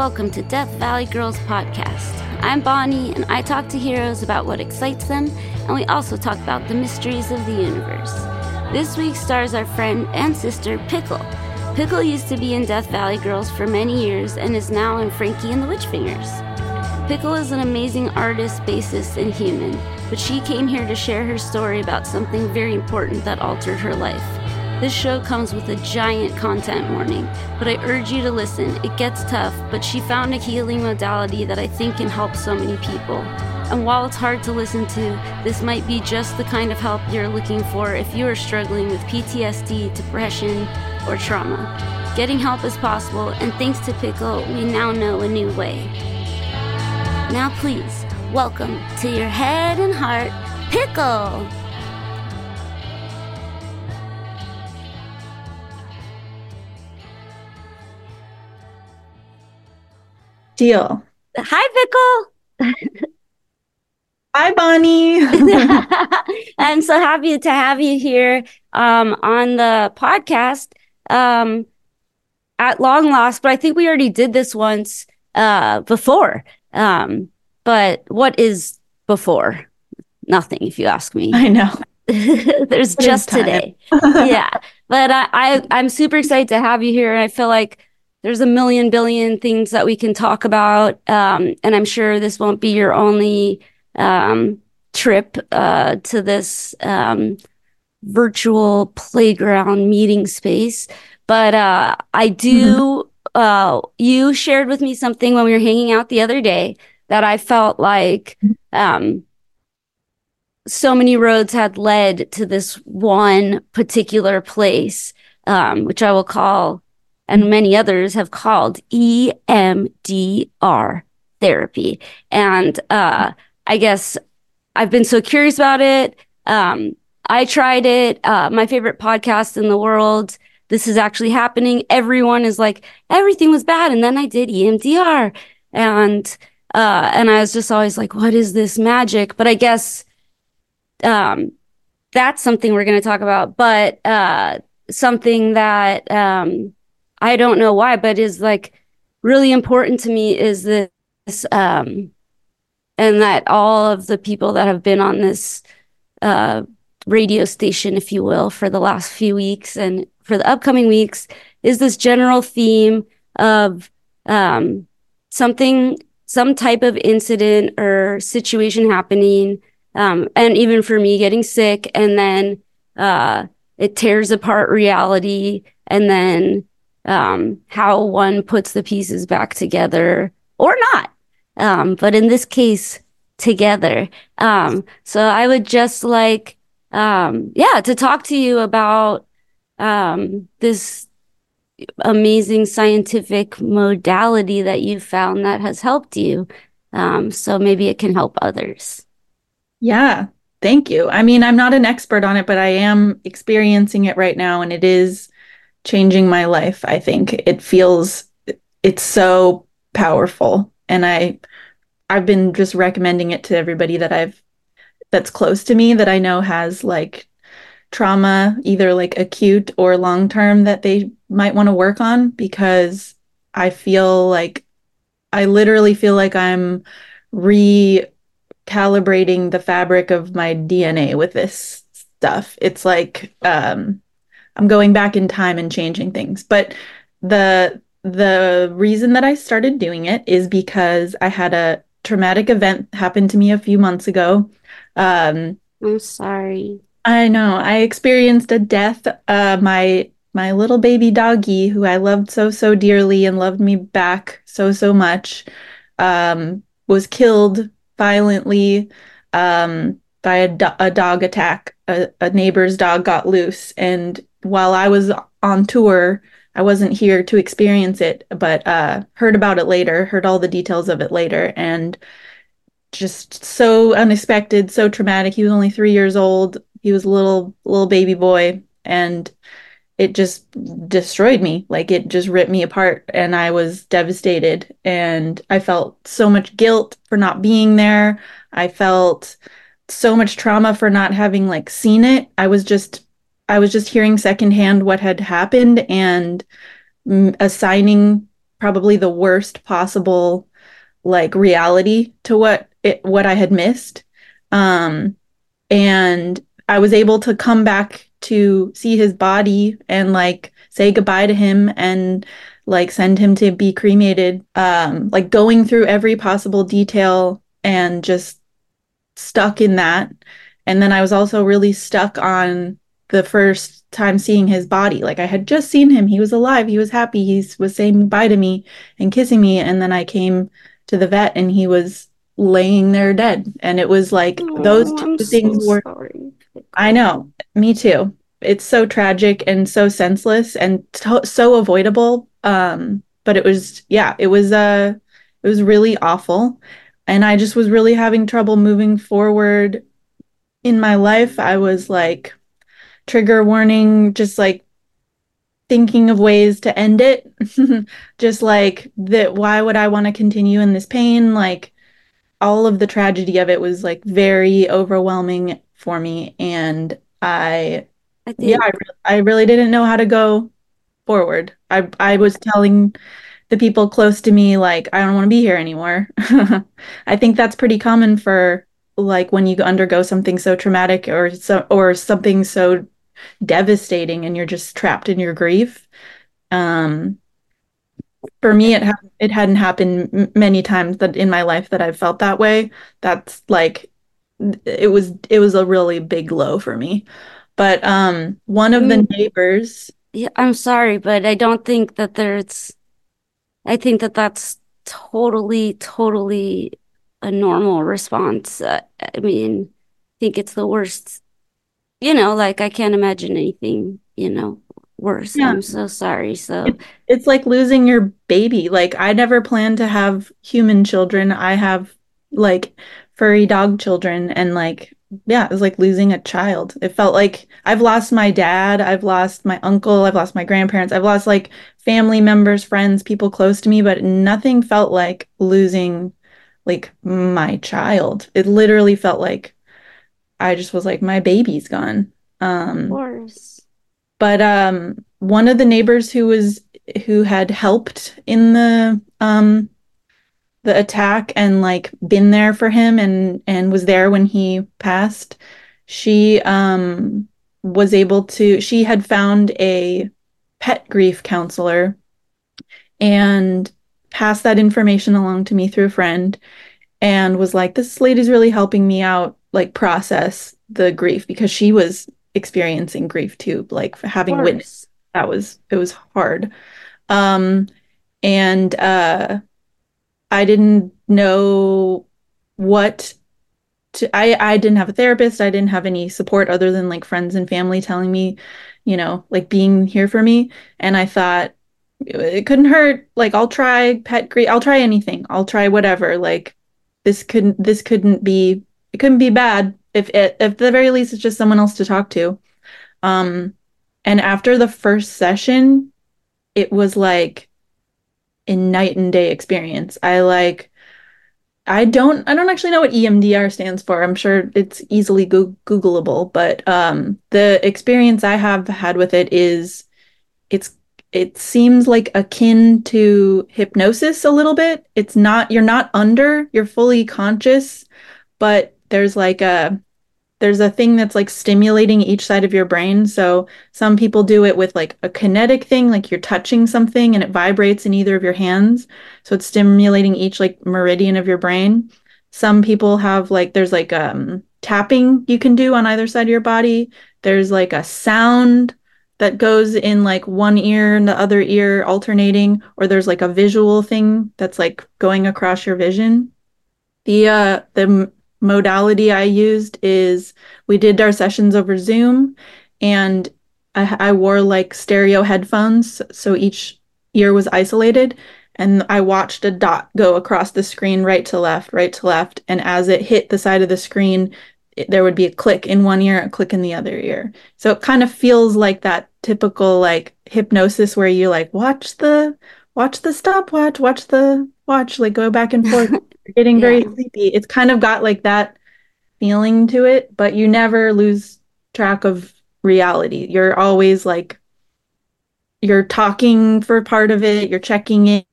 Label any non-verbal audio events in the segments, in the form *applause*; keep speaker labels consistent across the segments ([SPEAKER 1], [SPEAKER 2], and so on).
[SPEAKER 1] welcome to Death Valley Girls Podcast. I'm Bonnie and I talk to heroes about what excites them, and we also talk about the mysteries of the universe. This week stars our friend and sister, Pickle. Pickle used to be in Death Valley Girls for many years and is now in Frankie and the Witch Fingers. Pickle is an amazing artist, bassist, and human, but she came here to share her story about something very important that altered her life. This show comes with a giant content warning, but I urge you to listen. It gets tough, but she found a healing modality that I think can help so many people. And while it's hard to listen to, this might be just the kind of help you're looking for if you are struggling with PTSD, depression, or trauma. Getting help is possible, and thanks to Pickle, we now know a new way. Now, please, welcome to your head and heart, Pickle!
[SPEAKER 2] Deal.
[SPEAKER 1] Hi, Pickle.
[SPEAKER 2] Hi, Bonnie. *laughs*
[SPEAKER 1] I'm so happy to have you here um, on the podcast um, at long last. But I think we already did this once uh, before. Um, but what is before? Nothing, if you ask me.
[SPEAKER 2] I know. *laughs*
[SPEAKER 1] There's just today. *laughs* yeah. But I, I, I'm super excited to have you here. And I feel like there's a million billion things that we can talk about. Um, and I'm sure this won't be your only um, trip uh, to this um, virtual playground meeting space. But uh, I do, mm-hmm. uh, you shared with me something when we were hanging out the other day that I felt like um, so many roads had led to this one particular place, um, which I will call and many others have called EMDR therapy. And uh, I guess I've been so curious about it. Um, I tried it. Uh, my favorite podcast in the world. This is actually happening. Everyone is like, everything was bad. And then I did EMDR. And, uh, and I was just always like, what is this magic? But I guess, um, that's something we're going to talk about. But, uh, something that, um, I don't know why, but is like really important to me is this, um, and that all of the people that have been on this, uh, radio station, if you will, for the last few weeks and for the upcoming weeks is this general theme of, um, something, some type of incident or situation happening. Um, and even for me getting sick and then, uh, it tears apart reality and then um, how one puts the pieces back together or not. Um, but in this case, together. Um, so I would just like, um, yeah, to talk to you about um, this amazing scientific modality that you found that has helped you. Um, so maybe it can help others.
[SPEAKER 2] Yeah, thank you. I mean, I'm not an expert on it, but I am experiencing it right now, and it is changing my life. I think it feels it's so powerful and I I've been just recommending it to everybody that I've that's close to me that I know has like trauma either like acute or long term that they might want to work on because I feel like I literally feel like I'm recalibrating the fabric of my DNA with this stuff. It's like um I'm going back in time and changing things. But the the reason that I started doing it is because I had a traumatic event happen to me a few months ago. Um,
[SPEAKER 1] I'm sorry.
[SPEAKER 2] I know. I experienced a death. Uh, my my little baby doggy, who I loved so so dearly and loved me back so so much, um, was killed violently um, by a, do- a dog attack. A, a neighbor's dog got loose, and while I was on tour, I wasn't here to experience it, but uh, heard about it later, heard all the details of it later, and just so unexpected, so traumatic. He was only three years old. He was a little little baby boy, and it just destroyed me. Like it just ripped me apart, and I was devastated. And I felt so much guilt for not being there. I felt so much trauma for not having like seen it. I was just I was just hearing secondhand what had happened and assigning probably the worst possible like reality to what it, what I had missed. Um, and I was able to come back to see his body and like say goodbye to him and like send him to be cremated. Um, like going through every possible detail and just stuck in that. And then I was also really stuck on the first time seeing his body. Like I had just seen him. He was alive. He was happy. He was saying bye to me and kissing me. And then I came to the vet and he was laying there dead. And it was like oh, those two I'm things so were. Sorry. I know. Me too. It's so tragic and so senseless and to- so avoidable. Um, but it was, yeah, it was, uh, it was really awful. And I just was really having trouble moving forward in my life. I was like, trigger warning, just like thinking of ways to end it. *laughs* just like that, why would I want to continue in this pain? Like all of the tragedy of it was like very overwhelming for me. And I, I think- yeah, I, I really didn't know how to go forward. I, I was telling the people close to me, like, I don't want to be here anymore. *laughs* I think that's pretty common for like when you undergo something so traumatic or so or something so devastating and you're just trapped in your grief um for me it ha- it hadn't happened m- many times that in my life that I've felt that way that's like it was it was a really big low for me but um one of the mm. neighbors
[SPEAKER 1] yeah I'm sorry but I don't think that there's I think that that's totally totally a normal response uh, I mean I think it's the worst you know, like I can't imagine anything, you know, worse. Yeah. I'm so sorry. So
[SPEAKER 2] it's, it's like losing your baby. Like I never planned to have human children. I have like furry dog children and like yeah, it was like losing a child. It felt like I've lost my dad, I've lost my uncle, I've lost my grandparents, I've lost like family members, friends, people close to me, but nothing felt like losing like my child. It literally felt like I just was like, my baby's gone. Um, of course. But um, one of the neighbors who was who had helped in the um the attack and like been there for him and and was there when he passed, she um was able to she had found a pet grief counselor and passed that information along to me through a friend and was like this lady's really helping me out like process the grief because she was experiencing grief too like having witnessed that was it was hard. Um and uh i didn't know what to i i didn't have a therapist. I didn't have any support other than like friends and family telling me you know like being here for me. And i thought it couldn't hurt. Like i'll try pet grief i'll try anything. I'll try whatever. Like this couldn't this couldn't be it couldn't be bad if it if the very least it's just someone else to talk to. Um and after the first session it was like a night and day experience. I like i don't i don't actually know what emdr stands for. I'm sure it's easily go- googleable but um the experience i have had with it is it's it seems like akin to hypnosis a little bit it's not you're not under you're fully conscious but there's like a there's a thing that's like stimulating each side of your brain. So some people do it with like a kinetic thing, like you're touching something and it vibrates in either of your hands. So it's stimulating each like meridian of your brain. Some people have like there's like um tapping you can do on either side of your body. There's like a sound that goes in like one ear and the other ear alternating, or there's like a visual thing that's like going across your vision. The uh the modality I used is we did our sessions over Zoom and I, I, wore like stereo headphones. So each ear was isolated. And I watched a dot go across the screen right to left, right to left. And as it hit the side of the screen, it, there would be a click in one ear, a click in the other ear. So it kind of feels like that typical like hypnosis where you like watch the watch the stopwatch, watch the watch, like go back and forth. *laughs* You're getting yeah. very sleepy. It's kind of got like that feeling to it, but you never lose track of reality. You're always like you're talking for part of it, you're checking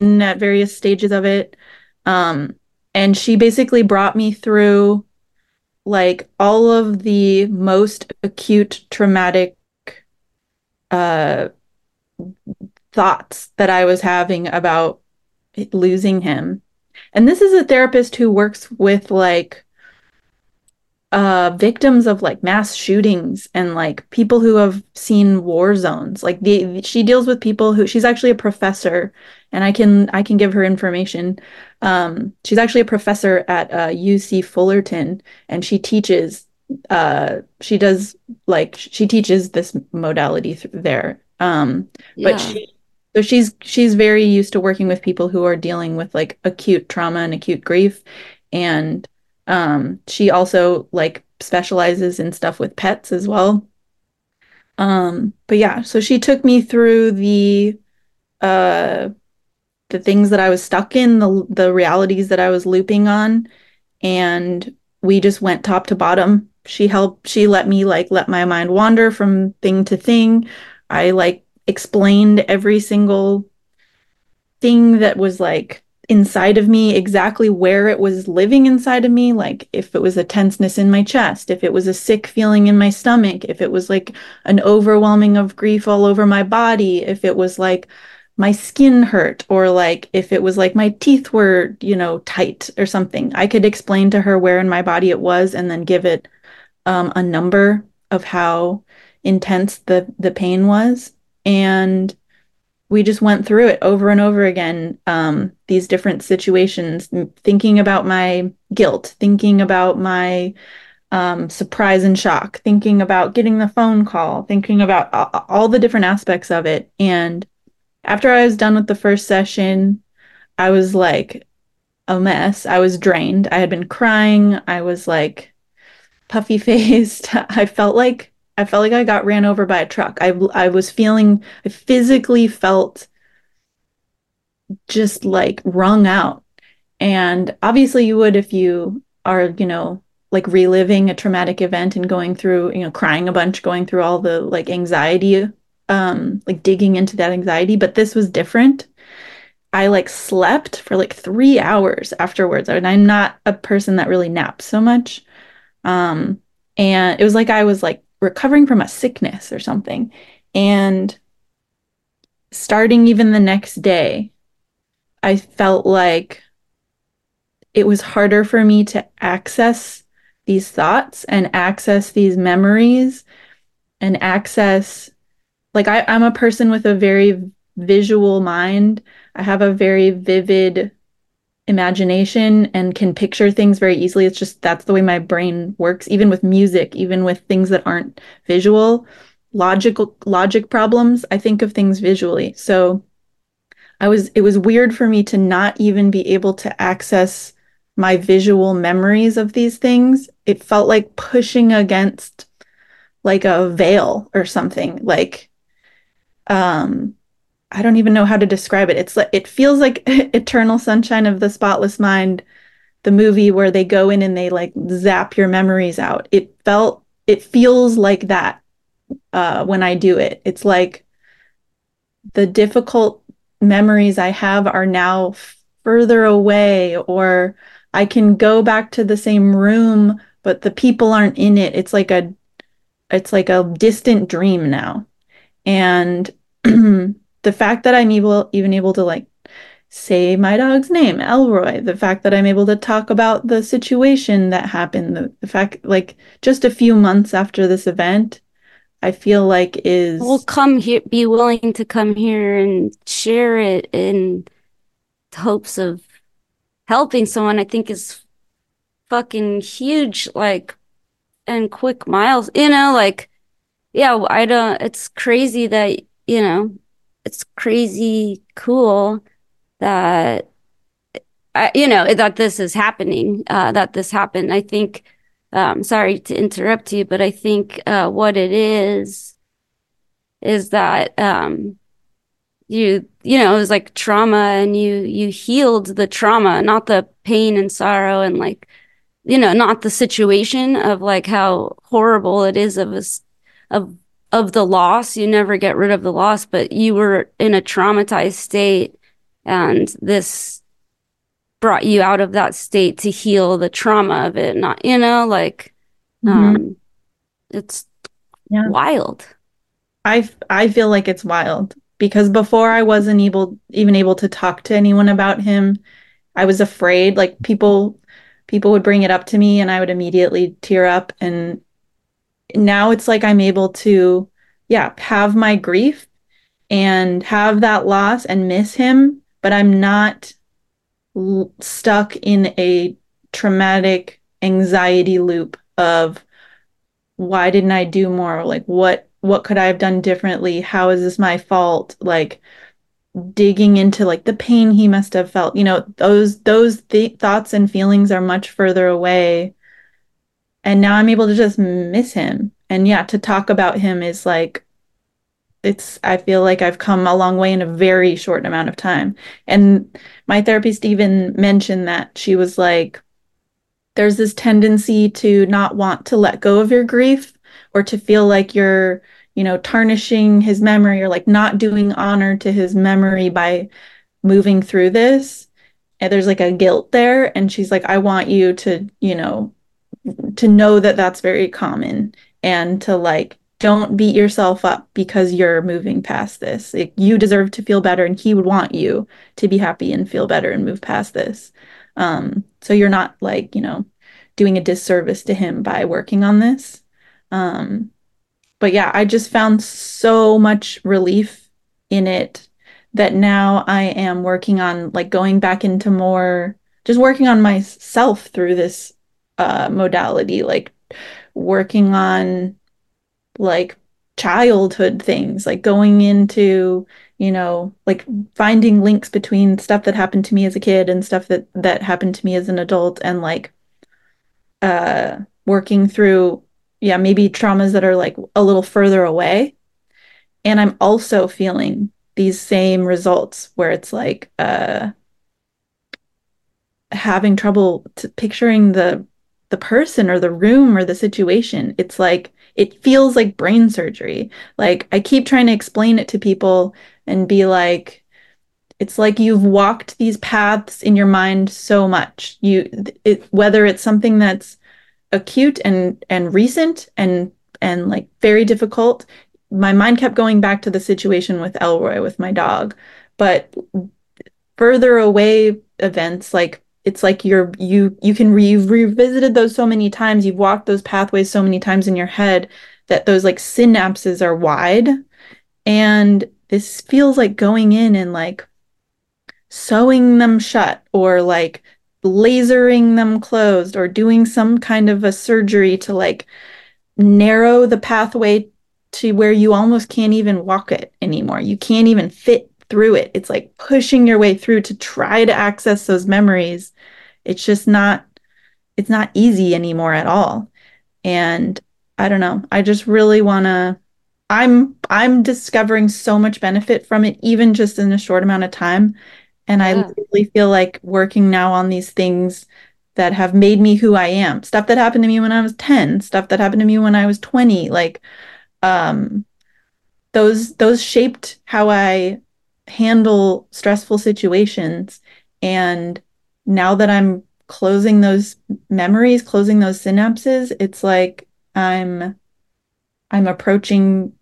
[SPEAKER 2] in at various stages of it. Um, and she basically brought me through like all of the most acute traumatic uh thoughts that I was having about losing him. And this is a therapist who works with like uh victims of like mass shootings and like people who have seen war zones. Like the she deals with people who she's actually a professor and I can I can give her information. Um she's actually a professor at uh, UC Fullerton and she teaches uh she does like she teaches this modality th- there. Um yeah. but she so she's she's very used to working with people who are dealing with like acute trauma and acute grief and um, she also like specializes in stuff with pets as well. Um, but yeah, so she took me through the uh the things that I was stuck in, the the realities that I was looping on, and we just went top to bottom. She helped she let me like let my mind wander from thing to thing. I like explained every single thing that was like inside of me, exactly where it was living inside of me, like if it was a tenseness in my chest, if it was a sick feeling in my stomach, if it was like an overwhelming of grief all over my body, if it was like my skin hurt or like if it was like my teeth were, you know, tight or something. I could explain to her where in my body it was and then give it um, a number of how intense the the pain was and we just went through it over and over again um, these different situations thinking about my guilt thinking about my um, surprise and shock thinking about getting the phone call thinking about all the different aspects of it. And after i was done with the first session i was like a mess. I was drained. I had been crying. I was like puffy faced *laughs* i felt like I felt like I got ran over by a truck. I I was feeling I physically felt just like wrung out. And obviously you would if you are, you know, like reliving a traumatic event and going through, you know, crying a bunch, going through all the like anxiety um like digging into that anxiety, but this was different. I like slept for like 3 hours afterwards. And I'm not a person that really naps so much. Um and it was like I was like recovering from a sickness or something. And starting even the next day, I felt like it was harder for me to access these thoughts and access these memories and access like I, I'm a person with a very visual mind. I have a very vivid imagination and can picture things very easily. It's just that's the way my brain works, even with music, even with things that aren't visual. Logical logic problems, I think of things visually. So I was it was weird for me to not even be able to access my visual memories of these things. It felt like pushing against like a veil or something. Like um I don't even know how to describe it. It's like it feels like *laughs* Eternal Sunshine of the Spotless Mind, the movie where they go in and they like zap your memories out. It felt it feels like that uh, when I do it. It's like the difficult memories I have are now further away, or I can go back to the same room, but the people aren't in it. It's like a it's like a distant dream now. And *clears throat* the fact that I'm able even able to like say my dog's name, Elroy, the fact that I'm able to talk about the situation that happened, the, the fact like just a few months after this event, I feel like is
[SPEAKER 1] We'll come here be willing to come here and share it in hopes of helping someone I think is fucking huge like and quick miles you know like yeah I don't it's crazy that you know it's crazy cool that you know that this is happening uh, that this happened. I think um, sorry to interrupt you but i think uh, what it is is that um, you you know it was like trauma and you you healed the trauma not the pain and sorrow and like you know not the situation of like how horrible it is of us of of the loss. You never get rid of the loss, but you were in a traumatized state and this brought you out of that state to heal the trauma of it. Not, you know, like, mm-hmm. um, it's yeah. wild.
[SPEAKER 2] I, I feel like it's wild because before I wasn't able, even able to talk to anyone about him. I was afraid, like people, people would bring it up to me and I would immediately tear up and now it's like I'm able to, yeah, have my grief and have that loss and miss him, but I'm not l- stuck in a traumatic anxiety loop of why didn't I do more? Like what what could I have done differently? How is this my fault? Like digging into like the pain he must have felt. You know, those those th- thoughts and feelings are much further away and now I'm able to just miss him. And yeah, to talk about him is like it's I feel like I've come a long way in a very short amount of time. And my therapist even mentioned that she was like there's this tendency to not want to let go of your grief or to feel like you're, you know, tarnishing his memory or like not doing honor to his memory by moving through this. And there's like a guilt there and she's like I want you to, you know, to know that that's very common and to like don't beat yourself up because you're moving past this. Like, you deserve to feel better, and he would want you to be happy and feel better and move past this. Um, so you're not like, you know, doing a disservice to him by working on this. Um, but yeah, I just found so much relief in it that now I am working on like going back into more just working on myself through this uh, modality, like working on like childhood things, like going into, you know, like finding links between stuff that happened to me as a kid and stuff that that happened to me as an adult and like uh working through yeah, maybe traumas that are like a little further away. And I'm also feeling these same results where it's like uh having trouble picturing the the person or the room or the situation. It's like it feels like brain surgery. Like I keep trying to explain it to people and be like it's like you've walked these paths in your mind so much. You it, whether it's something that's acute and and recent and and like very difficult. My mind kept going back to the situation with Elroy with my dog, but further away events like it's like you're you you can re- you've revisited those so many times you've walked those pathways so many times in your head that those like synapses are wide. And this feels like going in and like sewing them shut or like lasering them closed or doing some kind of a surgery to like narrow the pathway to where you almost can't even walk it anymore. You can't even fit through it. It's like pushing your way through to try to access those memories. It's just not it's not easy anymore at all. And I don't know. I just really want to I'm I'm discovering so much benefit from it even just in a short amount of time and yeah. I really feel like working now on these things that have made me who I am. Stuff that happened to me when I was 10, stuff that happened to me when I was 20, like um those those shaped how I handle stressful situations. And now that I'm closing those memories, closing those synapses, it's like I'm I'm approaching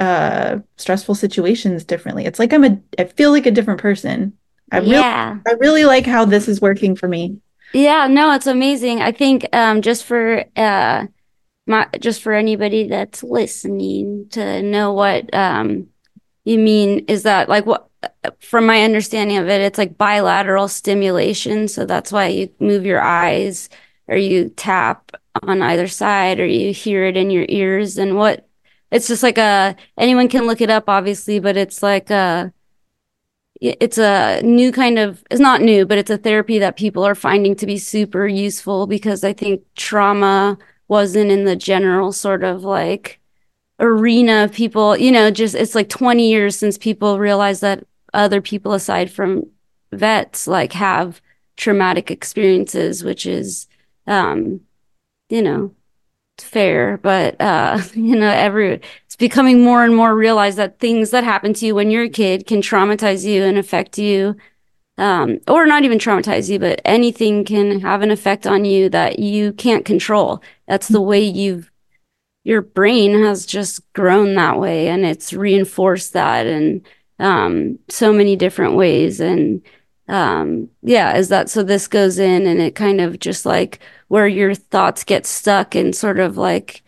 [SPEAKER 2] uh stressful situations differently. It's like I'm a I feel like a different person. I really yeah. I really like how this is working for me.
[SPEAKER 1] Yeah, no, it's amazing. I think um just for uh my just for anybody that's listening to know what um you mean is that like what from my understanding of it it's like bilateral stimulation so that's why you move your eyes or you tap on either side or you hear it in your ears and what it's just like a anyone can look it up obviously but it's like a it's a new kind of it's not new but it's a therapy that people are finding to be super useful because i think trauma wasn't in the general sort of like arena of people, you know, just it's like 20 years since people realized that other people aside from vets like have traumatic experiences, which is, um, you know, fair, but uh, *laughs* you know, every it's becoming more and more realized that things that happen to you when you're a kid can traumatize you and affect you. Um, or not even traumatize you, but anything can have an effect on you that you can't control. That's the way you've your brain has just grown that way and it's reinforced that in um, so many different ways. And um, yeah, is that so? This goes in and it kind of just like where your thoughts get stuck and sort of like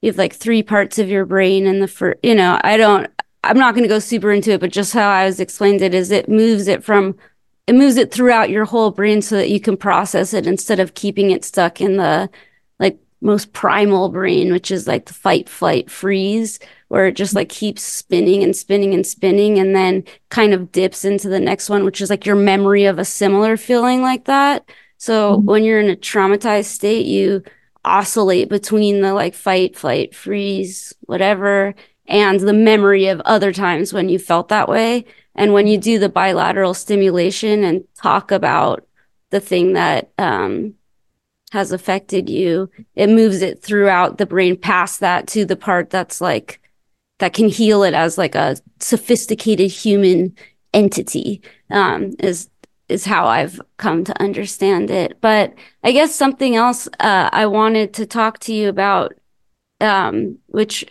[SPEAKER 1] you have like three parts of your brain and the first, you know, I don't, I'm not going to go super into it, but just how I was explained it is it moves it from, it moves it throughout your whole brain so that you can process it instead of keeping it stuck in the most primal brain, which is like the fight, flight, freeze, where it just like keeps spinning and spinning and spinning and then kind of dips into the next one, which is like your memory of a similar feeling like that. So mm-hmm. when you're in a traumatized state, you oscillate between the like fight, flight, freeze, whatever, and the memory of other times when you felt that way. And when you do the bilateral stimulation and talk about the thing that, um, has affected you, it moves it throughout the brain past that to the part that's like, that can heal it as like a sophisticated human entity, um, is, is how I've come to understand it. But I guess something else, uh, I wanted to talk to you about, um, which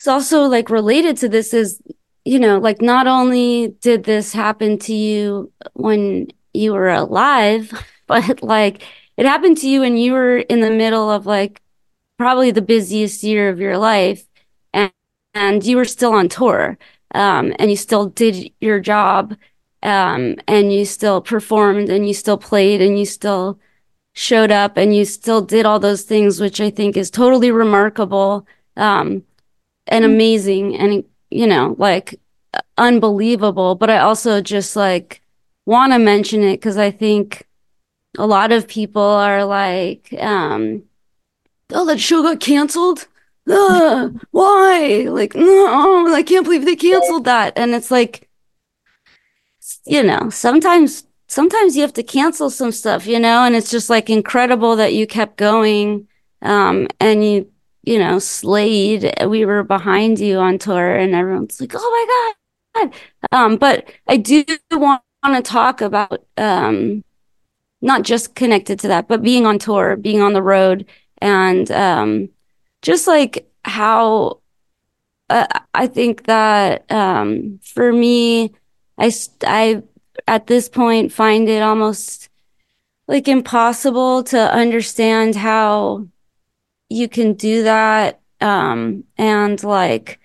[SPEAKER 1] is also like related to this is, you know, like not only did this happen to you when you were alive, *laughs* but like it happened to you when you were in the middle of like probably the busiest year of your life and, and you were still on tour um, and you still did your job um, and you still performed and you still played and you still showed up and you still did all those things which i think is totally remarkable um, and mm-hmm. amazing and you know like unbelievable but i also just like want to mention it because i think a lot of people are like, um, oh, that show got canceled. Uh, why? Like, no, I can't believe they canceled that. And it's like, you know, sometimes, sometimes you have to cancel some stuff, you know, and it's just like incredible that you kept going. Um, and you, you know, Slade, we were behind you on tour and everyone's like, oh my God. Um, but I do want to talk about, um, not just connected to that, but being on tour, being on the road, and um, just like how uh, I think that um, for me, I I at this point find it almost like impossible to understand how you can do that um, and like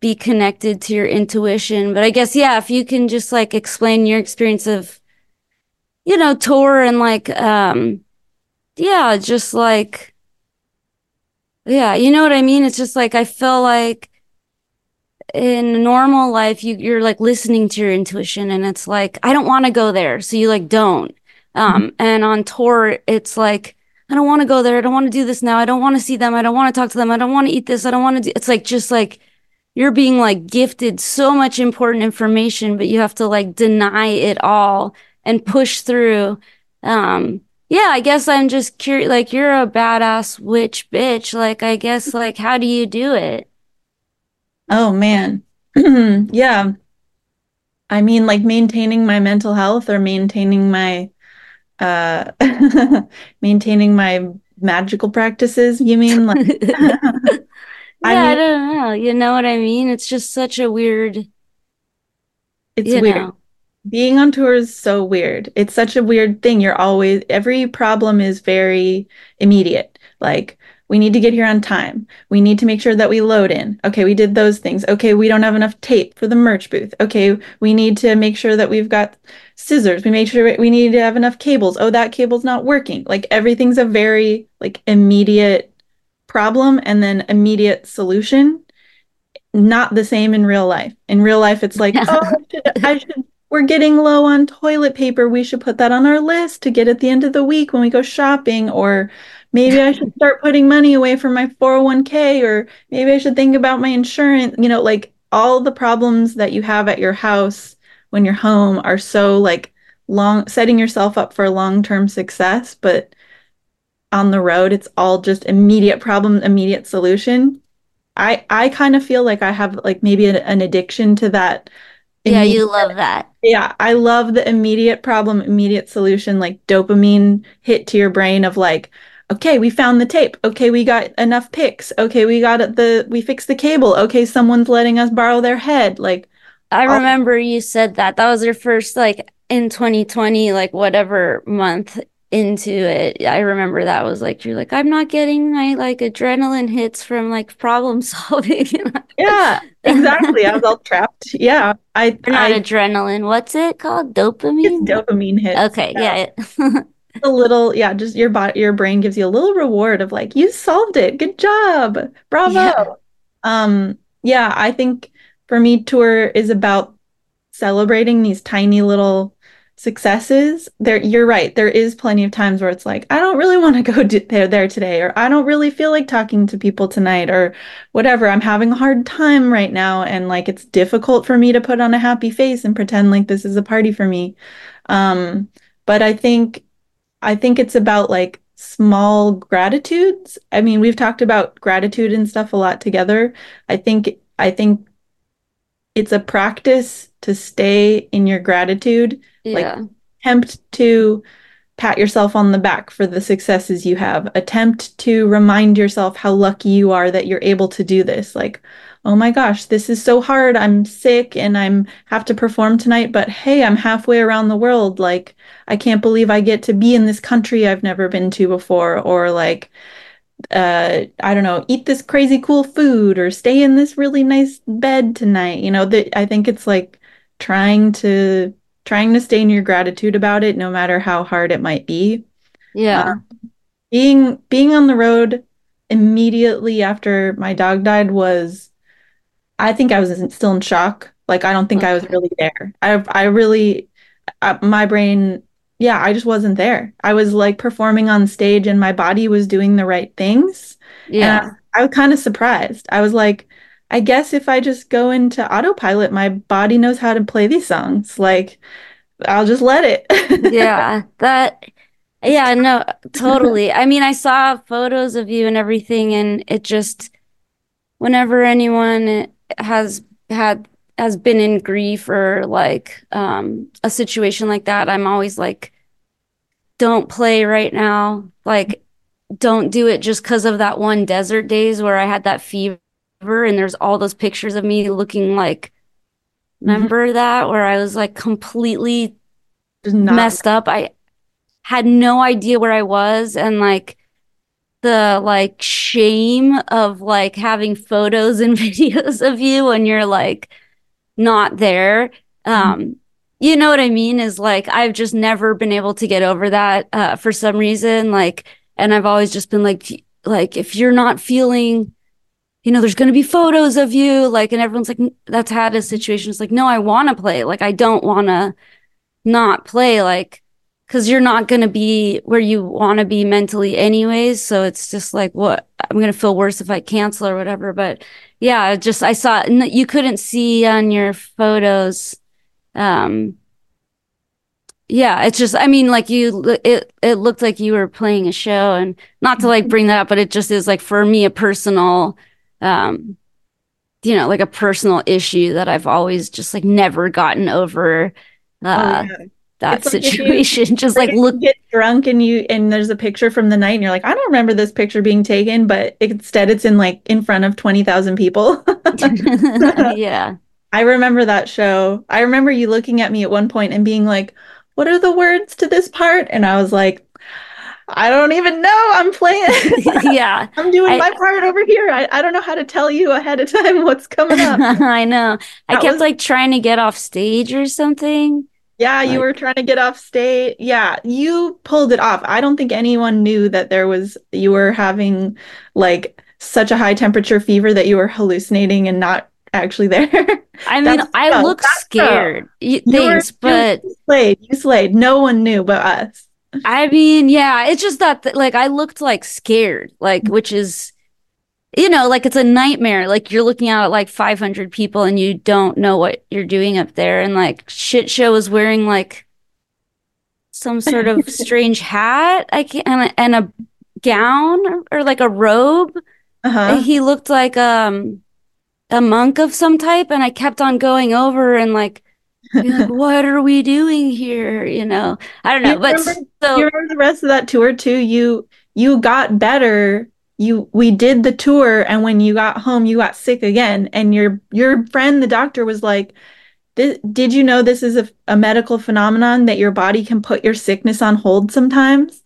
[SPEAKER 1] be connected to your intuition. But I guess yeah, if you can just like explain your experience of you know, tour and like, um, yeah, just like, yeah, you know what I mean? It's just like, I feel like in normal life, you, you're like listening to your intuition and it's like, I don't want to go there. So you like don't. Um, mm-hmm. and on tour, it's like, I don't want to go there. I don't want to do this now. I don't want to see them. I don't want to talk to them. I don't want to eat this. I don't want to do, it's like, just like, you're being like gifted so much important information, but you have to like deny it all and push through. Um, yeah, I guess I'm just curious. Like, you're a badass witch bitch. Like, I guess, like, how do you do it?
[SPEAKER 2] Oh, man. *clears throat* yeah. I mean, like, maintaining my mental health or maintaining my, uh, *laughs* maintaining my magical practices, you mean? Like, *laughs* *laughs*
[SPEAKER 1] yeah, I, mean, I don't know. You know what I mean? It's just such a weird.
[SPEAKER 2] It's weird. Know being on tour is so weird. It's such a weird thing. You're always, every problem is very immediate. Like, we need to get here on time. We need to make sure that we load in. Okay, we did those things. Okay, we don't have enough tape for the merch booth. Okay, we need to make sure that we've got scissors. We make sure we need to have enough cables. Oh, that cable's not working. Like everything's a very like immediate problem and then immediate solution. Not the same in real life. In real life, it's like, *laughs* oh, I should, I should we're getting low on toilet paper. We should put that on our list to get at the end of the week when we go shopping. Or maybe I should start putting money away from my 401k, or maybe I should think about my insurance. You know, like all the problems that you have at your house when you're home are so like long setting yourself up for long term success. But on the road, it's all just immediate problem, immediate solution. I I kind of feel like I have like maybe an, an addiction to that.
[SPEAKER 1] Yeah, you love that.
[SPEAKER 2] Yeah, I love the immediate problem, immediate solution, like dopamine hit to your brain of like, okay, we found the tape. Okay, we got enough picks. Okay, we got the we fixed the cable. Okay, someone's letting us borrow their head. Like
[SPEAKER 1] I remember you said that. That was your first like in 2020 like whatever month into it. I remember that was like you're like I'm not getting my like adrenaline hits from like problem *laughs* solving. *laughs*
[SPEAKER 2] yeah, exactly. I was all *laughs* trapped. Yeah, I
[SPEAKER 1] not I, adrenaline. What's it called? Dopamine.
[SPEAKER 2] dopamine hits.
[SPEAKER 1] Okay, yeah.
[SPEAKER 2] yeah. a little, yeah. Just your body, your brain gives you a little reward of like you solved it. Good job. Bravo. Yeah. Um. Yeah, I think for me, tour is about celebrating these tiny little successes there you're right there is plenty of times where it's like i don't really want to go there there today or i don't really feel like talking to people tonight or whatever i'm having a hard time right now and like it's difficult for me to put on a happy face and pretend like this is a party for me. Um but i think i think it's about like small gratitudes. I mean we've talked about gratitude and stuff a lot together. I think i think it's a practice to stay in your gratitude yeah. like attempt to pat yourself on the back for the successes you have. Attempt to remind yourself how lucky you are that you're able to do this. Like oh my gosh this is so hard. I'm sick and i'm have to perform tonight but hey i'm halfway around the world. Like i can't believe i get to be in this country i've never been to before. Or like uh i don't know eat this crazy cool food or stay in this really nice bed tonight you know that i think it's like trying to trying to stay in your gratitude about it no matter how hard it might be.
[SPEAKER 1] Yeah. Uh,
[SPEAKER 2] being being on the road immediately after my dog died was i think i was still in shock. Like i don't think okay. i was really there. I i really uh, my brain yeah, I just wasn't there. I was like performing on stage and my body was doing the right things.
[SPEAKER 1] Yeah.
[SPEAKER 2] I, I was kind of surprised. I was like, I guess if I just go into autopilot, my body knows how to play these songs. Like, I'll just let it.
[SPEAKER 1] yeah. *laughs* That, yeah, no, totally. I mean, I saw photos of you and everything, and it just, whenever anyone has had has been in grief or like um, a situation like that, I'm always like, don't play right now. Like, don't do it just because of that one Desert Daze where I had that fever and there's all those pictures of me looking like, mm-hmm. remember that where I was like completely messed up. I had no idea where I was and like the like shame of like having photos and *laughs* videos of you when you're like not there. Mm-hmm. Um, mm-hmm. You know what I mean? Is like, I've just never been able to get over that uh, for some reason. Like, and I've always just been like, like, if you're not feeling, you know, there's going to be photos of you, like, and everyone's like, that's had a situation. It's like, no, I want to play. Like, I don't want to not play. Like, cause you're not going to be where you want to be mentally anyways. So it's just like, what I'm going to feel worse if I cancel or whatever. But yeah, just I saw you couldn't see on your photos. Um, yeah, it's just I mean, like you, it it looked like you were playing a show, and not to like bring that up, but it just is like for me a personal, um, you know, like a personal issue that I've always just like never gotten over. Uh, oh, yeah that it's situation. *laughs* Like you, just like, look
[SPEAKER 2] get drunk and you and there's a picture from the night and you're like, I don't remember this picture being taken, but instead it's in like in front of twenty thousand people. *laughs*
[SPEAKER 1] yeah.
[SPEAKER 2] I remember that show. I remember you looking at me at one point and being like, What are the words to this part? And I was like, I don't even know. I'm playing. *laughs*
[SPEAKER 1] yeah.
[SPEAKER 2] I'm doing I, my part over here. I, I don't know how to tell you ahead of time what's coming up.
[SPEAKER 1] I know. That I kept was... like trying to get off stage or something.
[SPEAKER 2] Yeah, like, you were trying to get off state. Yeah, you pulled it off. I don't think anyone knew that there was you were having like such a high temperature fever that you were hallucinating and not actually *laughs* there.
[SPEAKER 1] I mean, I look scared. You, thanks, were, but
[SPEAKER 2] you slayed. You slayed. No one knew but us.
[SPEAKER 1] I mean, yeah, it's just that like I looked like scared, like which is you know, like it's a nightmare. Like you're looking out at like 500 people and you don't know what you're doing up there. And like shit show is wearing like some sort of *laughs* strange hat. I can't, and, and a gown or, or like a robe.
[SPEAKER 2] Uh-huh.
[SPEAKER 1] He looked like um a monk of some type, and I kept on going over and like, like *laughs* what are we doing here? You know, I don't know.
[SPEAKER 2] You
[SPEAKER 1] but
[SPEAKER 2] remember,
[SPEAKER 1] so
[SPEAKER 2] you remember the rest of that tour too? You you got better. You we did the tour, and when you got home, you got sick again. And your your friend, the doctor, was like, "Did you know this is a, a medical phenomenon that your body can put your sickness on hold sometimes?"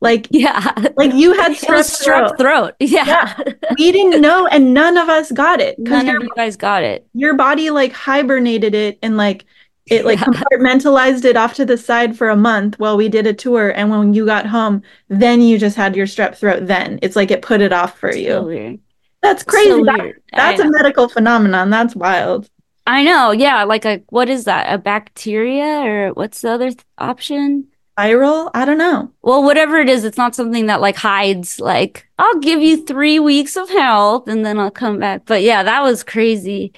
[SPEAKER 2] Like *laughs*
[SPEAKER 1] yeah,
[SPEAKER 2] like you had strep
[SPEAKER 1] strep throat. *laughs* Yeah,
[SPEAKER 2] Yeah. we didn't know, and none of us got it because
[SPEAKER 1] none
[SPEAKER 2] your
[SPEAKER 1] of you guys got it.
[SPEAKER 2] your body like hibernated it and like it like
[SPEAKER 1] Yeah. *laughs*
[SPEAKER 2] compartmentalized it off to the side for a month while we did a tour and when you got home then you just had your strep throat then it's like it put it off for
[SPEAKER 1] So
[SPEAKER 2] you
[SPEAKER 1] weird.
[SPEAKER 2] that's crazy
[SPEAKER 1] So
[SPEAKER 2] That-
[SPEAKER 1] weird.
[SPEAKER 2] That's a
[SPEAKER 1] know.
[SPEAKER 2] medical phenomenon that's wild
[SPEAKER 1] I know. Yeah, like a what is that? A bacteria or what's the other th- option?
[SPEAKER 2] viral i don't know
[SPEAKER 1] Well, whatever it is, it's not something that like hides, like, I'll give you three weeks of health and then I'll come back. But yeah, that was crazy.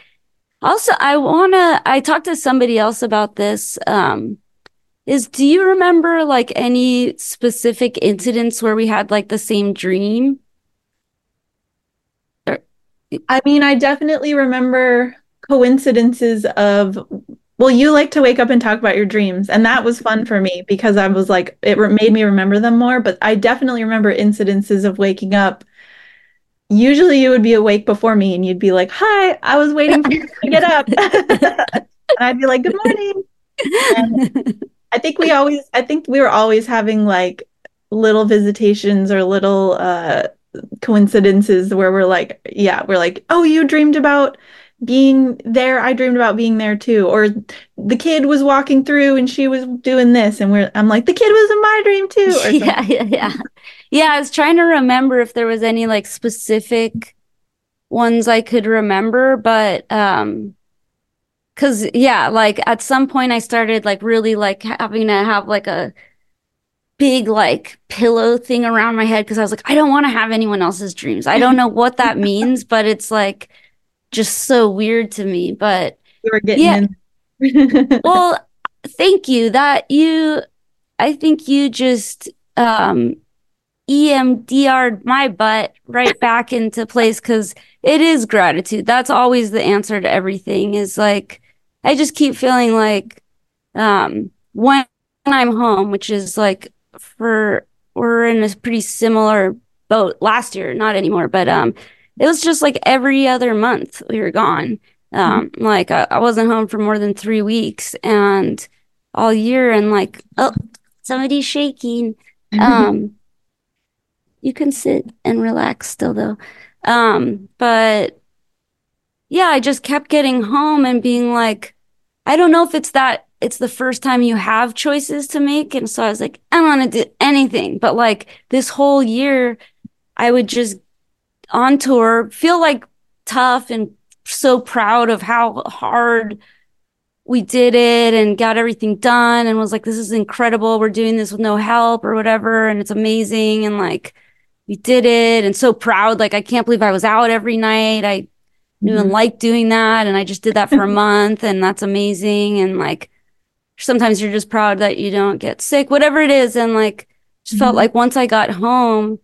[SPEAKER 1] Also, I wanna, I talked to somebody else about this. Um, is do you remember like any specific incidents where we had like the same dream?
[SPEAKER 2] i mean i definitely remember coincidences of well you like to wake up and talk about your dreams and that was fun for me because i was like it re- made me remember them more but i definitely remember incidences of waking up usually you would be awake before me and you'd be like hi i was waiting for you to get up. *laughs* And i'd be like good morning. I think we always i think we were always having like little visitations or little uh coincidences where we're like yeah we're like oh you dreamed about being there i dreamed about being there too or the kid was walking through and she was doing this and we're i'm like the kid was in my dream too *laughs*
[SPEAKER 1] yeah, yeah, yeah. Yeah, I was trying to remember if there was any like specific ones I could remember, but um cuz yeah, like at some point I started like really like having to have like a big like pillow thing around my head because I was like I don't want to have anyone else's dreams. I don't know what that *laughs* means, but it's like just so weird to me, but
[SPEAKER 2] we were getting
[SPEAKER 1] Yeah.
[SPEAKER 2] in *laughs*
[SPEAKER 1] well, thank you. That you, I think you just um EMDR'd my butt right back into place because it is gratitude. That's always the answer to everything. Is like I just keep feeling like um when I'm home, which is like for we're in a pretty similar boat last year, not anymore, but um it was just like every other month we were gone. Um, like I, I wasn't home for more than three weeks and all year and like, oh, somebody's shaking. Um, you can sit and relax still though. Um, but yeah, I just kept getting home and being like, I don't know if it's that it's the first time you have choices to make. And so I was like, I don't want to do anything. But like this whole year, I would just on tour feel like tough and so proud of how hard we did it and got everything done and was like, this is incredible. We're doing this with no help or whatever. And it's amazing. And like, we did it and so proud. Like, I can't believe I was out every night. I
[SPEAKER 2] Mhm.
[SPEAKER 1] like doing that. And I just did that for a *laughs* month and that's amazing. And like, sometimes you're just proud that you don't get sick, whatever it is. And like, just felt
[SPEAKER 2] Mhm.
[SPEAKER 1] like once I got home,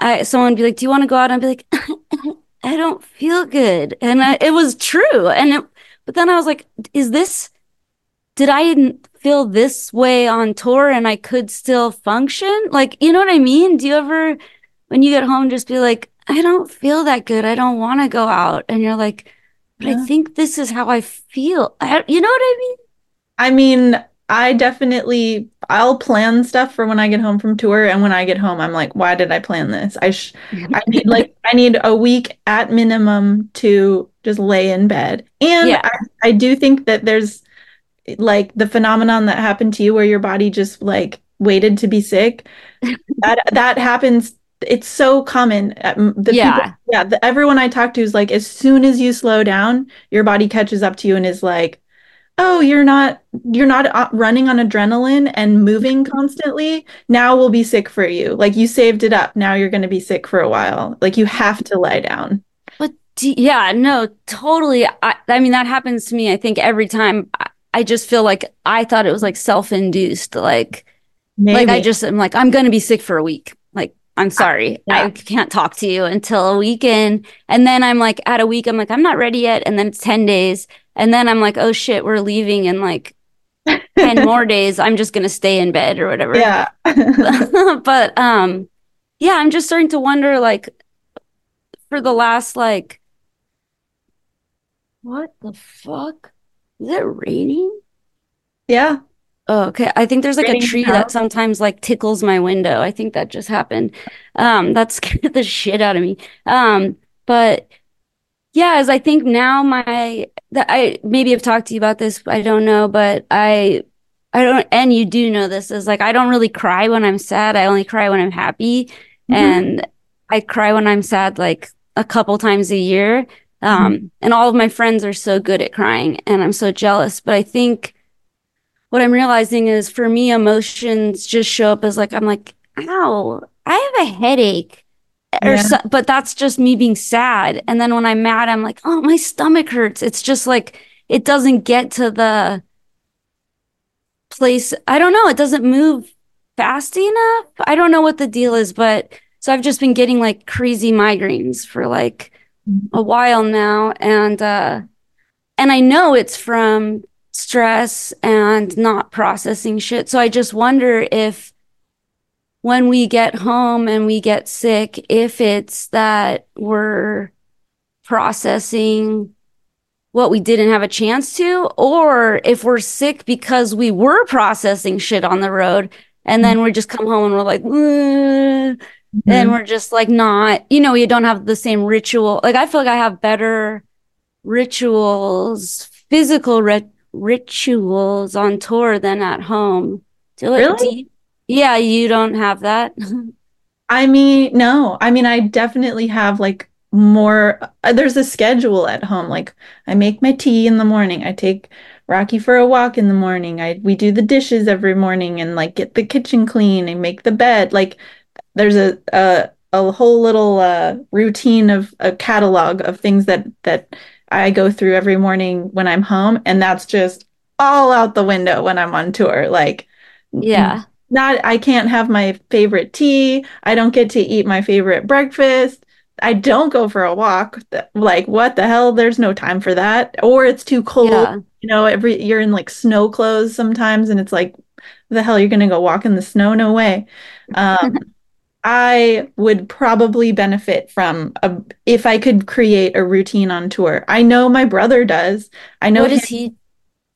[SPEAKER 1] I, someone would be like, do you want to go out? And I'd be like, *laughs* I don't feel good. And I, it was true. And it, but then I was like, is this, did I feel this way on tour and I could still function? Like, you know what I mean? Do you ever, when you get home, just be like, I don't feel that good. I don't want to go out. And you're like, but I think this is how I feel. I, you know what I mean?
[SPEAKER 2] I mean, I definitely I'll plan stuff for when I get home from tour and when I get home I'm like, why did I plan this? I sh I *laughs* need like I need a week at minimum to just lay in bed. And
[SPEAKER 1] Yeah.
[SPEAKER 2] I, I do think that there's like the phenomenon that happened to you where your body just like waited to be sick. *laughs* That that happens it's so common. The
[SPEAKER 1] Yeah.
[SPEAKER 2] people, yeah, the, everyone I talk to is like, as soon as you slow down, your body catches up to you and is like, oh, you're not you're not uh, running on adrenaline and moving constantly. Now we'll be sick for you. Like you saved it up. Now you're going to be sick for a while. Like you have to lie down.
[SPEAKER 1] But do, yeah, no, totally. I, I mean, that happens to me. I think every time I, I just feel like I thought it was like self-induced. Like,
[SPEAKER 2] Maybe.
[SPEAKER 1] like I just am like, I'm going to be sick for a week. Like, I'm sorry.
[SPEAKER 2] Yeah.
[SPEAKER 1] I can't talk to you until a weekend. And then I'm like, at a week, I'm like, I'm not ready yet. And then it's 10 days. And then I'm like, oh shit, we're leaving in like 10 *laughs* more days. I'm just going to stay in bed or whatever.
[SPEAKER 2] Yeah. *laughs* *laughs*
[SPEAKER 1] but um, yeah, I'm just starting to wonder like, for the last like, what the fuck? Is it raining?
[SPEAKER 2] yeah.
[SPEAKER 1] Oh, okay. I think there's like a tree that sometimes like tickles my window. I think that just happened. Um, that scared the shit out of me. Um, but yeah, as I think now my that I maybe have talked to you about this, I don't know, but I I don't and you do know this is like I don't really cry when I'm sad. I only cry when I'm happy.
[SPEAKER 2] Mhm.
[SPEAKER 1] And I cry when I'm sad like a couple times a year. Um, and all of my friends are so good at crying and I'm so jealous. But I think what I'm realizing is for me, emotions just show up as like, I'm like, ow, I have a headache. Or
[SPEAKER 2] Yeah.
[SPEAKER 1] so, but that's just me being sad. And then when I'm mad, I'm like, oh, my stomach hurts. It's just like, it doesn't get to the place. I don't know. It doesn't move fast enough. I don't know what the deal is, but so I've just been getting like crazy migraines for like a while now. And, uh, and I know it's from stress and not processing shit. So I just wonder if when we get home and we get sick, if it's that we're processing what we didn't have a chance to, or if we're sick because we were processing shit on the road and then mm-hmm. we just come home and we're like, "Ugh," mm-hmm. and we're just like not, you know, you don't have the same ritual. Like I feel like I have better rituals, physical ri- rituals on tour than at home. Do it?
[SPEAKER 2] Really?
[SPEAKER 1] Yeah, you don't have that. *laughs*
[SPEAKER 2] I mean, no. I mean, I definitely have like more. uh, There's a schedule at home. Like I make my tea in the morning. I take Rocky for a walk in the morning. I we do the dishes every morning and like get the kitchen clean and make the bed. Like there's a a, a whole little uh, routine of a catalog of things that that I go through every morning when I'm home, and that's just all out the window when I'm on tour. Like
[SPEAKER 1] yeah.
[SPEAKER 2] Not I can't have my favorite tea. I don't get to eat my favorite breakfast. I don't go for a walk. Like what the hell? There's no time for that. Or it's too cold.
[SPEAKER 1] Yeah.
[SPEAKER 2] You know, every you're in like snow clothes sometimes and it's like the hell you're gonna go walk in the snow? No way. Um *laughs* I would probably benefit from a if I could create a routine on tour. I know my brother does. I know
[SPEAKER 1] What
[SPEAKER 2] him
[SPEAKER 1] is he?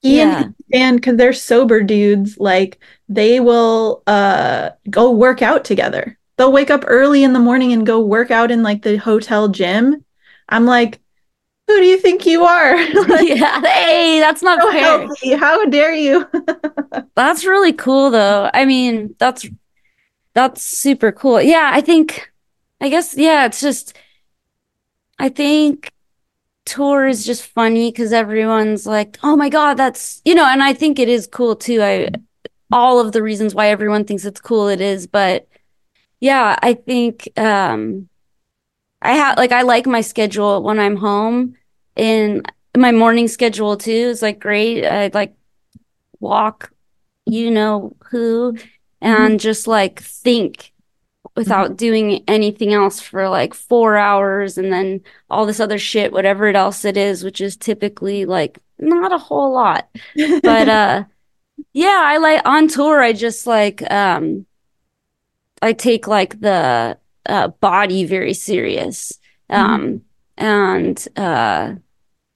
[SPEAKER 1] Yeah.
[SPEAKER 2] and because they're sober dudes, like they will uh go work out together. They'll wake up early in the morning and go work out in like the hotel gym. I'm like, who do you think you are? *laughs* *laughs* Like,
[SPEAKER 1] yeah. Hey, that's not
[SPEAKER 2] so
[SPEAKER 1] fair.
[SPEAKER 2] healthy. How dare you? *laughs*
[SPEAKER 1] That's really cool though. I mean, that's that's super cool. Yeah, I think I guess yeah, it's just I think tour is just funny because everyone's like, "Oh my God, that's you know," and I think it is cool too. I all of the reasons why everyone thinks it's cool, it is, but yeah, I think um I have like I like my schedule when I'm home and my morning schedule too is like great. I like walk, you know who, and just like think without doing anything else for like four hours and then all this other shit, whatever it else it is, which is typically like not a whole lot. But *laughs* uh yeah, I like on tour I just like um I take like the uh body very serious. Um and uh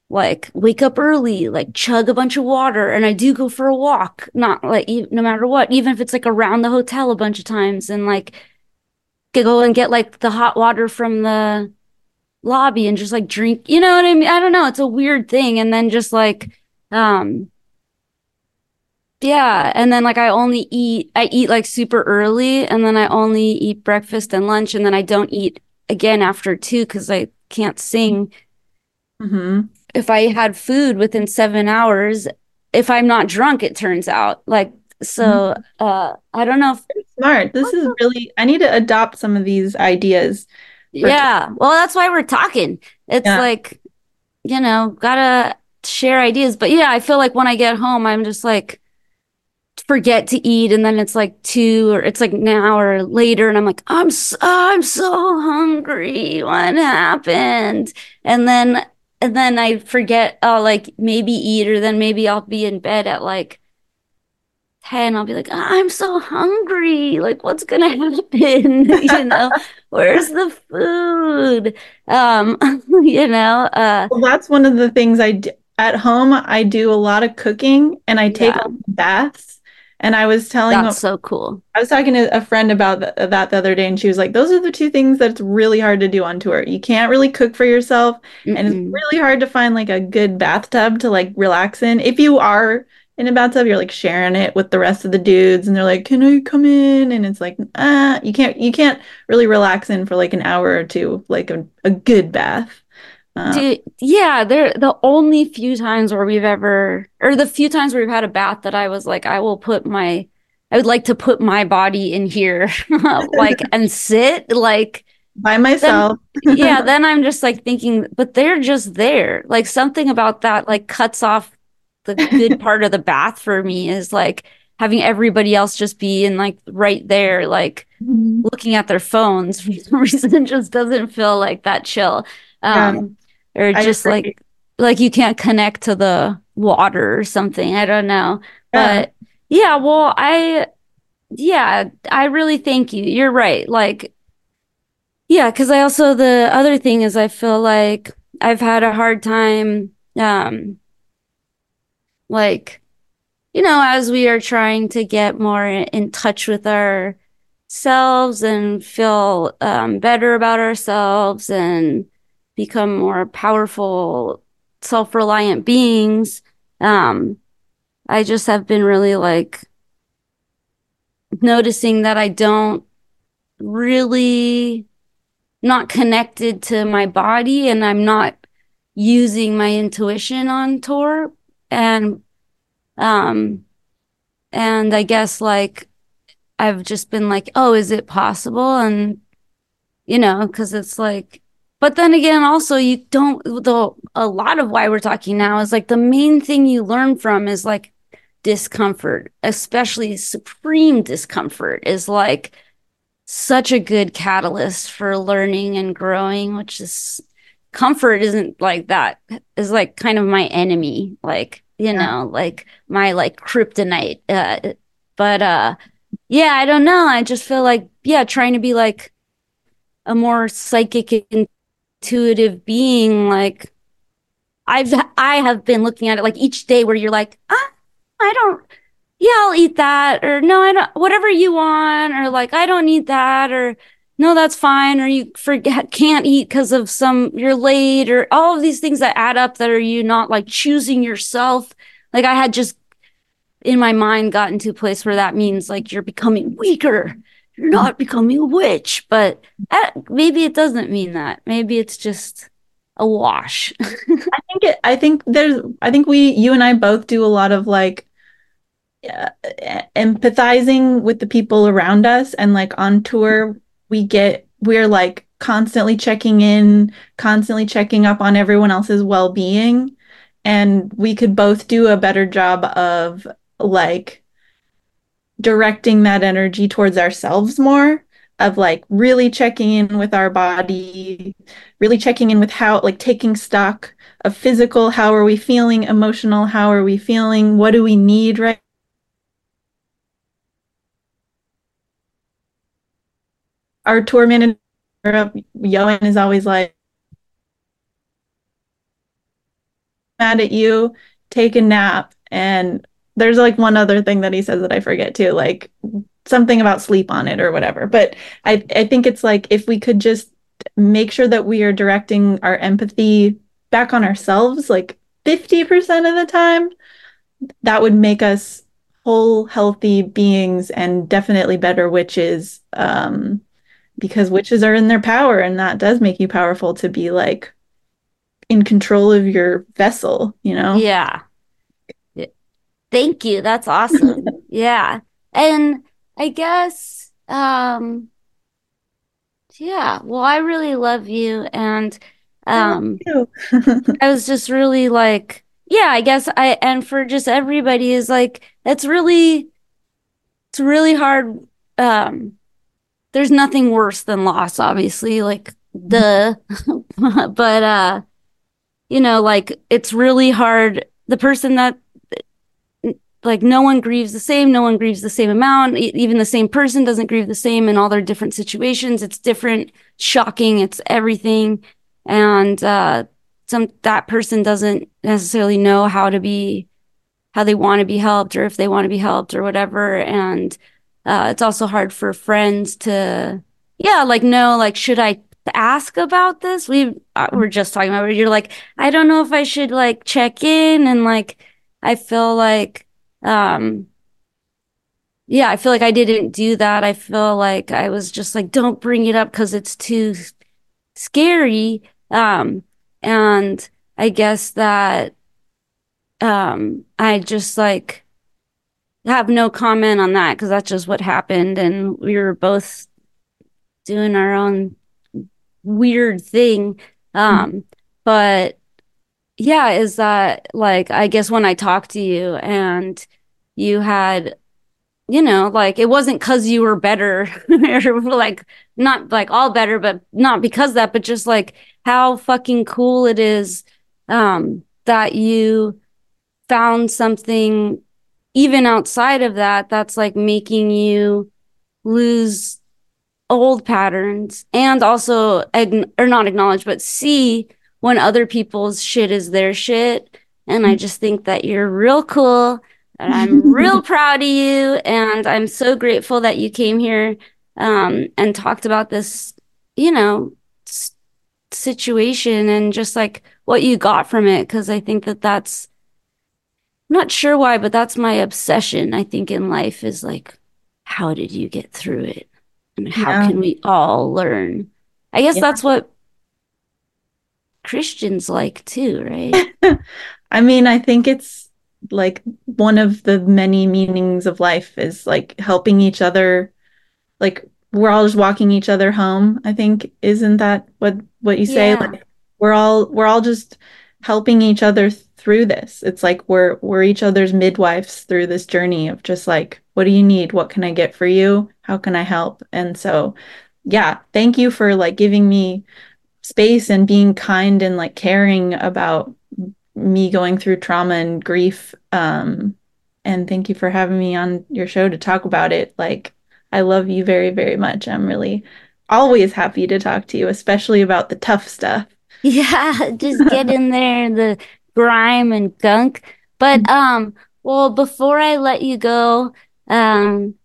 [SPEAKER 1] like wake up early, like chug a bunch of water, and I do go for a walk, not like e- no matter what, even if it's like around the hotel a bunch of times, and like could go and get like the hot water from the lobby and just like drink, you know what I mean? I don't know, it's a weird thing, and then just like um yeah, and then like I only eat I eat like super early, and then I only eat breakfast and lunch, and then I don't eat again after two because I can't sing.
[SPEAKER 2] Hmm
[SPEAKER 1] if I had food within seven hours, if I'm not drunk, it turns out. Like, so uh I don't know if
[SPEAKER 2] Smart. This is really, I need to adopt some of these ideas.
[SPEAKER 1] yeah. Well, that's why we're talking. It's
[SPEAKER 2] Yeah.
[SPEAKER 1] like, you know, gotta share ideas. But yeah, I feel like when I get home, I'm just like forget to eat and then it's like two or it's like an hour later and I'm like I'm so, I'm so hungry what happened and then and then I forget I'll like maybe eat or then maybe I'll be in bed at like 10 I'll be like I'm so hungry like what's gonna *laughs* happen *laughs* you know where's the food um *laughs* you know uh
[SPEAKER 2] well that's one of the things I do at home I do a lot of cooking and I take yeah. baths and I was telling
[SPEAKER 1] That's so cool.
[SPEAKER 2] I was talking to a friend about th- that the other day, and she was like, Those are the two things that's really hard to do on tour. You can't really cook for yourself, Mm-mm. and it's really hard to find like a good bathtub to like relax in. If you are in a bathtub, you're like sharing it with the rest of the dudes, and they're like, Can I come in? And it's like, ah, you can't you can't really relax in for like an hour or two, like a, a good bath.
[SPEAKER 1] Dude, yeah, they're the only few times where we've ever, or the few times where we've had a bath that I was like, I will put my, I would like to put my body in here, *laughs* like, and sit like
[SPEAKER 2] by myself.
[SPEAKER 1] Then, yeah, then I'm just like thinking, but they're just there. Like something about that, like cuts off the good *laughs* part of the bath for me is like having everybody else just be in like right there, like mm-hmm. looking at their phones for some *laughs* reason just doesn't feel like that chill. Um, yeah or just like like you can't connect to the water or something. I don't know. Yeah. But yeah, well, I yeah, I really thank you. You're right. Like yeah, cuz I also the other thing is I feel like I've had a hard time um like you know, as we are trying to get more in touch with ourselves and feel um, better about ourselves and become more powerful, self reliant beings. Um, I just have been really like noticing that I don't really not connected to my body and I'm not using my intuition on tour and um and I guess like I've just been like oh is it possible? And you know cuz it's like but then again, also you don't the a lot of why we're talking now is like the main thing you learn from is like discomfort, especially supreme discomfort is like such a good catalyst for learning and growing, which is comfort isn't like that is like kind of my enemy, like, you yeah. know, like my like kryptonite. Uh, but uh yeah, I don't know. I just feel like, yeah, trying to be like a more psychic intuitive being like I've I have been looking at it like each day where you're like, ah, I don't yeah, I'll eat that or no, I don't whatever you want or like I don't need that or no, that's fine or you forget can't eat because of some you're late or all of these things that add up that are you not like choosing yourself. Like I had just in my mind gotten to a place where that means like you're becoming weaker you're not becoming a witch. But maybe it doesn't mean that. Maybe it's just a wash. *laughs*
[SPEAKER 2] I think it, I think there's I think we you and I both do a lot of like uh, empathizing with the people around us and like on tour we get we're like constantly checking in, constantly checking up on everyone else's well-being and we could both do a better job of like directing that energy towards ourselves more of like really checking in with our body, really checking in with how, like taking stock of physical, how are we feeling, emotional, how are we feeling, what do we need right our tour manager Yoan is always like mad at you, take a nap. And there's like one other thing that he says that I forget too, like something about sleep on it or whatever. But I I think it's like if we could just make sure that we are directing our empathy back on ourselves like 50% of the time, that would make us whole healthy beings and definitely better witches um because witches are in their power and that does make you powerful to be like in control of your vessel, you know?
[SPEAKER 1] Yeah. Thank you. That's awesome. *laughs* yeah. And I guess um yeah, well I really love you and um you. *laughs* I was just really like yeah, I guess I and for just everybody is like it's really it's really hard. Um, there's nothing worse than loss, obviously, like the, *laughs* but, uh, you know, like it's really hard. The person that, like, no one grieves the same, no one grieves the same amount. Even the same person doesn't grieve the same in all their different situations. It's different, shocking, it's everything. And, uh, some, that person doesn't necessarily know how to be, how they want to be helped or if they want to be helped or whatever. And, uh, it's also hard for friends to, yeah, like, know, like, should I ask about this? We uh, were just talking about it. You're like, I don't know if I should like check in and like, I feel like, um, yeah, I feel like I didn't do that. I feel like I was just like, don't bring it up because it's too scary. Um, and I guess that, um, I just like, have no comment on that because that's just what happened. And we were both doing our own weird thing. Um, mm-hmm. but yeah, is that like, I guess when I talked to you and you had, you know, like it wasn't cause you were better *laughs* like not like all better, but not because that, but just like how fucking cool it is, um, that you found something even outside of that, that's like making you lose old patterns and also or not acknowledge, but see when other people's shit is their shit. And I just think that you're real cool and I'm real *laughs* proud of you. And I'm so grateful that you came here um, and talked about this, you know, s- situation and just like what you got from it. Cause I think that that's I'm not sure why, but that's my obsession, I think, in life is like, how did you get through it? And how yeah. can we all learn? I guess yeah. that's what Christians like too, right? *laughs*
[SPEAKER 2] I mean, I think it's like one of the many meanings of life is like helping each other. Like we're all just walking each other home. I think isn't that what what you say? Yeah. Like we're all we're all just helping each other through this. It's like we're we're each other's midwives through this journey of just like, what do you need? What can I get for you? How can I help? And so, yeah, thank you for like giving me space and being kind and like caring about me going through trauma and grief. Um, and thank you for having me on your show to talk about it. Like, I love you very, very much. I'm really always happy to talk to you, especially about the tough stuff. *laughs*
[SPEAKER 1] Yeah, just get in there, the grime and gunk. But mm-hmm. um, well, before I let you go, um,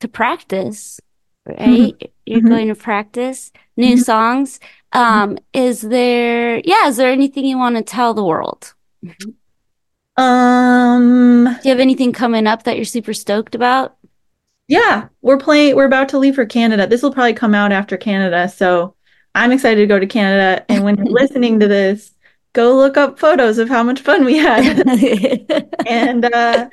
[SPEAKER 1] to practice, right? Mm-hmm. You're mm-hmm. going to practice new mm-hmm. songs. Um, is there, yeah, is there anything you want to tell the world?
[SPEAKER 2] Um,
[SPEAKER 1] do you have anything coming up that you're super stoked about?
[SPEAKER 2] Yeah, we're playing, we're about to leave for Canada. This will probably come out after Canada. So I'm excited to go to Canada. And when you're *laughs* listening to this, go look up photos of how much fun we had. *laughs* and uh,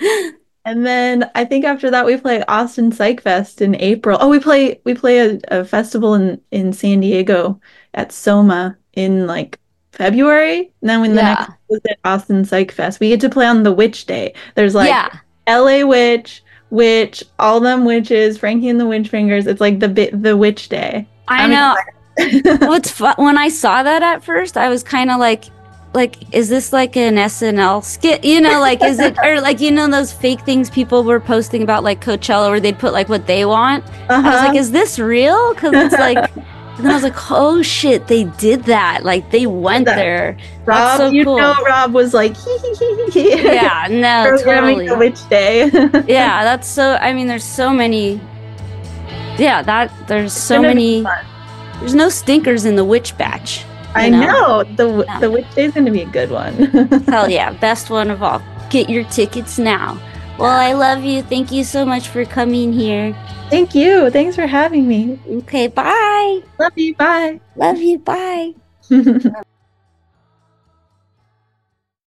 [SPEAKER 2] and then I think after that we play Austin Psych Fest in April. Oh, we play we play a, a festival in in San Diego at Soma in like February. And then when the yeah. next was at Austin Psych Fest, we get to play on the Witch Day. There's like yeah. LA Witch, Witch, all them witches, Frankie and the Witch Fingers. It's like the bit the Witch Day.
[SPEAKER 1] I I'm know. *laughs* What's fun when I saw that at first, I was kind of like, like is this like an SNL skit? You know, like is it or like you know those fake things people were posting about like Coachella where they'd put like what they want. Uh-huh. I was like, uh-huh. is this real? Because it's like. *laughs* And I was like, "Oh shit, they did that! Like they went there."
[SPEAKER 2] Rob, so you cool. know, Rob was like, *laughs*
[SPEAKER 1] "Yeah, no, totally."
[SPEAKER 2] The witch day. *laughs*
[SPEAKER 1] yeah, that's so. I mean, there's so many. Yeah, that there's so many. There's no stinkers in the witch batch.
[SPEAKER 2] I know, know. the yeah. the Witch Day is going to be a good one. *laughs*
[SPEAKER 1] Hell yeah, best one of all. Get your tickets now. Well, I love you. Thank you so much for coming here.
[SPEAKER 2] Thank you. Thanks for having me.
[SPEAKER 1] Okay, bye.
[SPEAKER 2] Love you. Bye.
[SPEAKER 1] Love you. Bye. *laughs*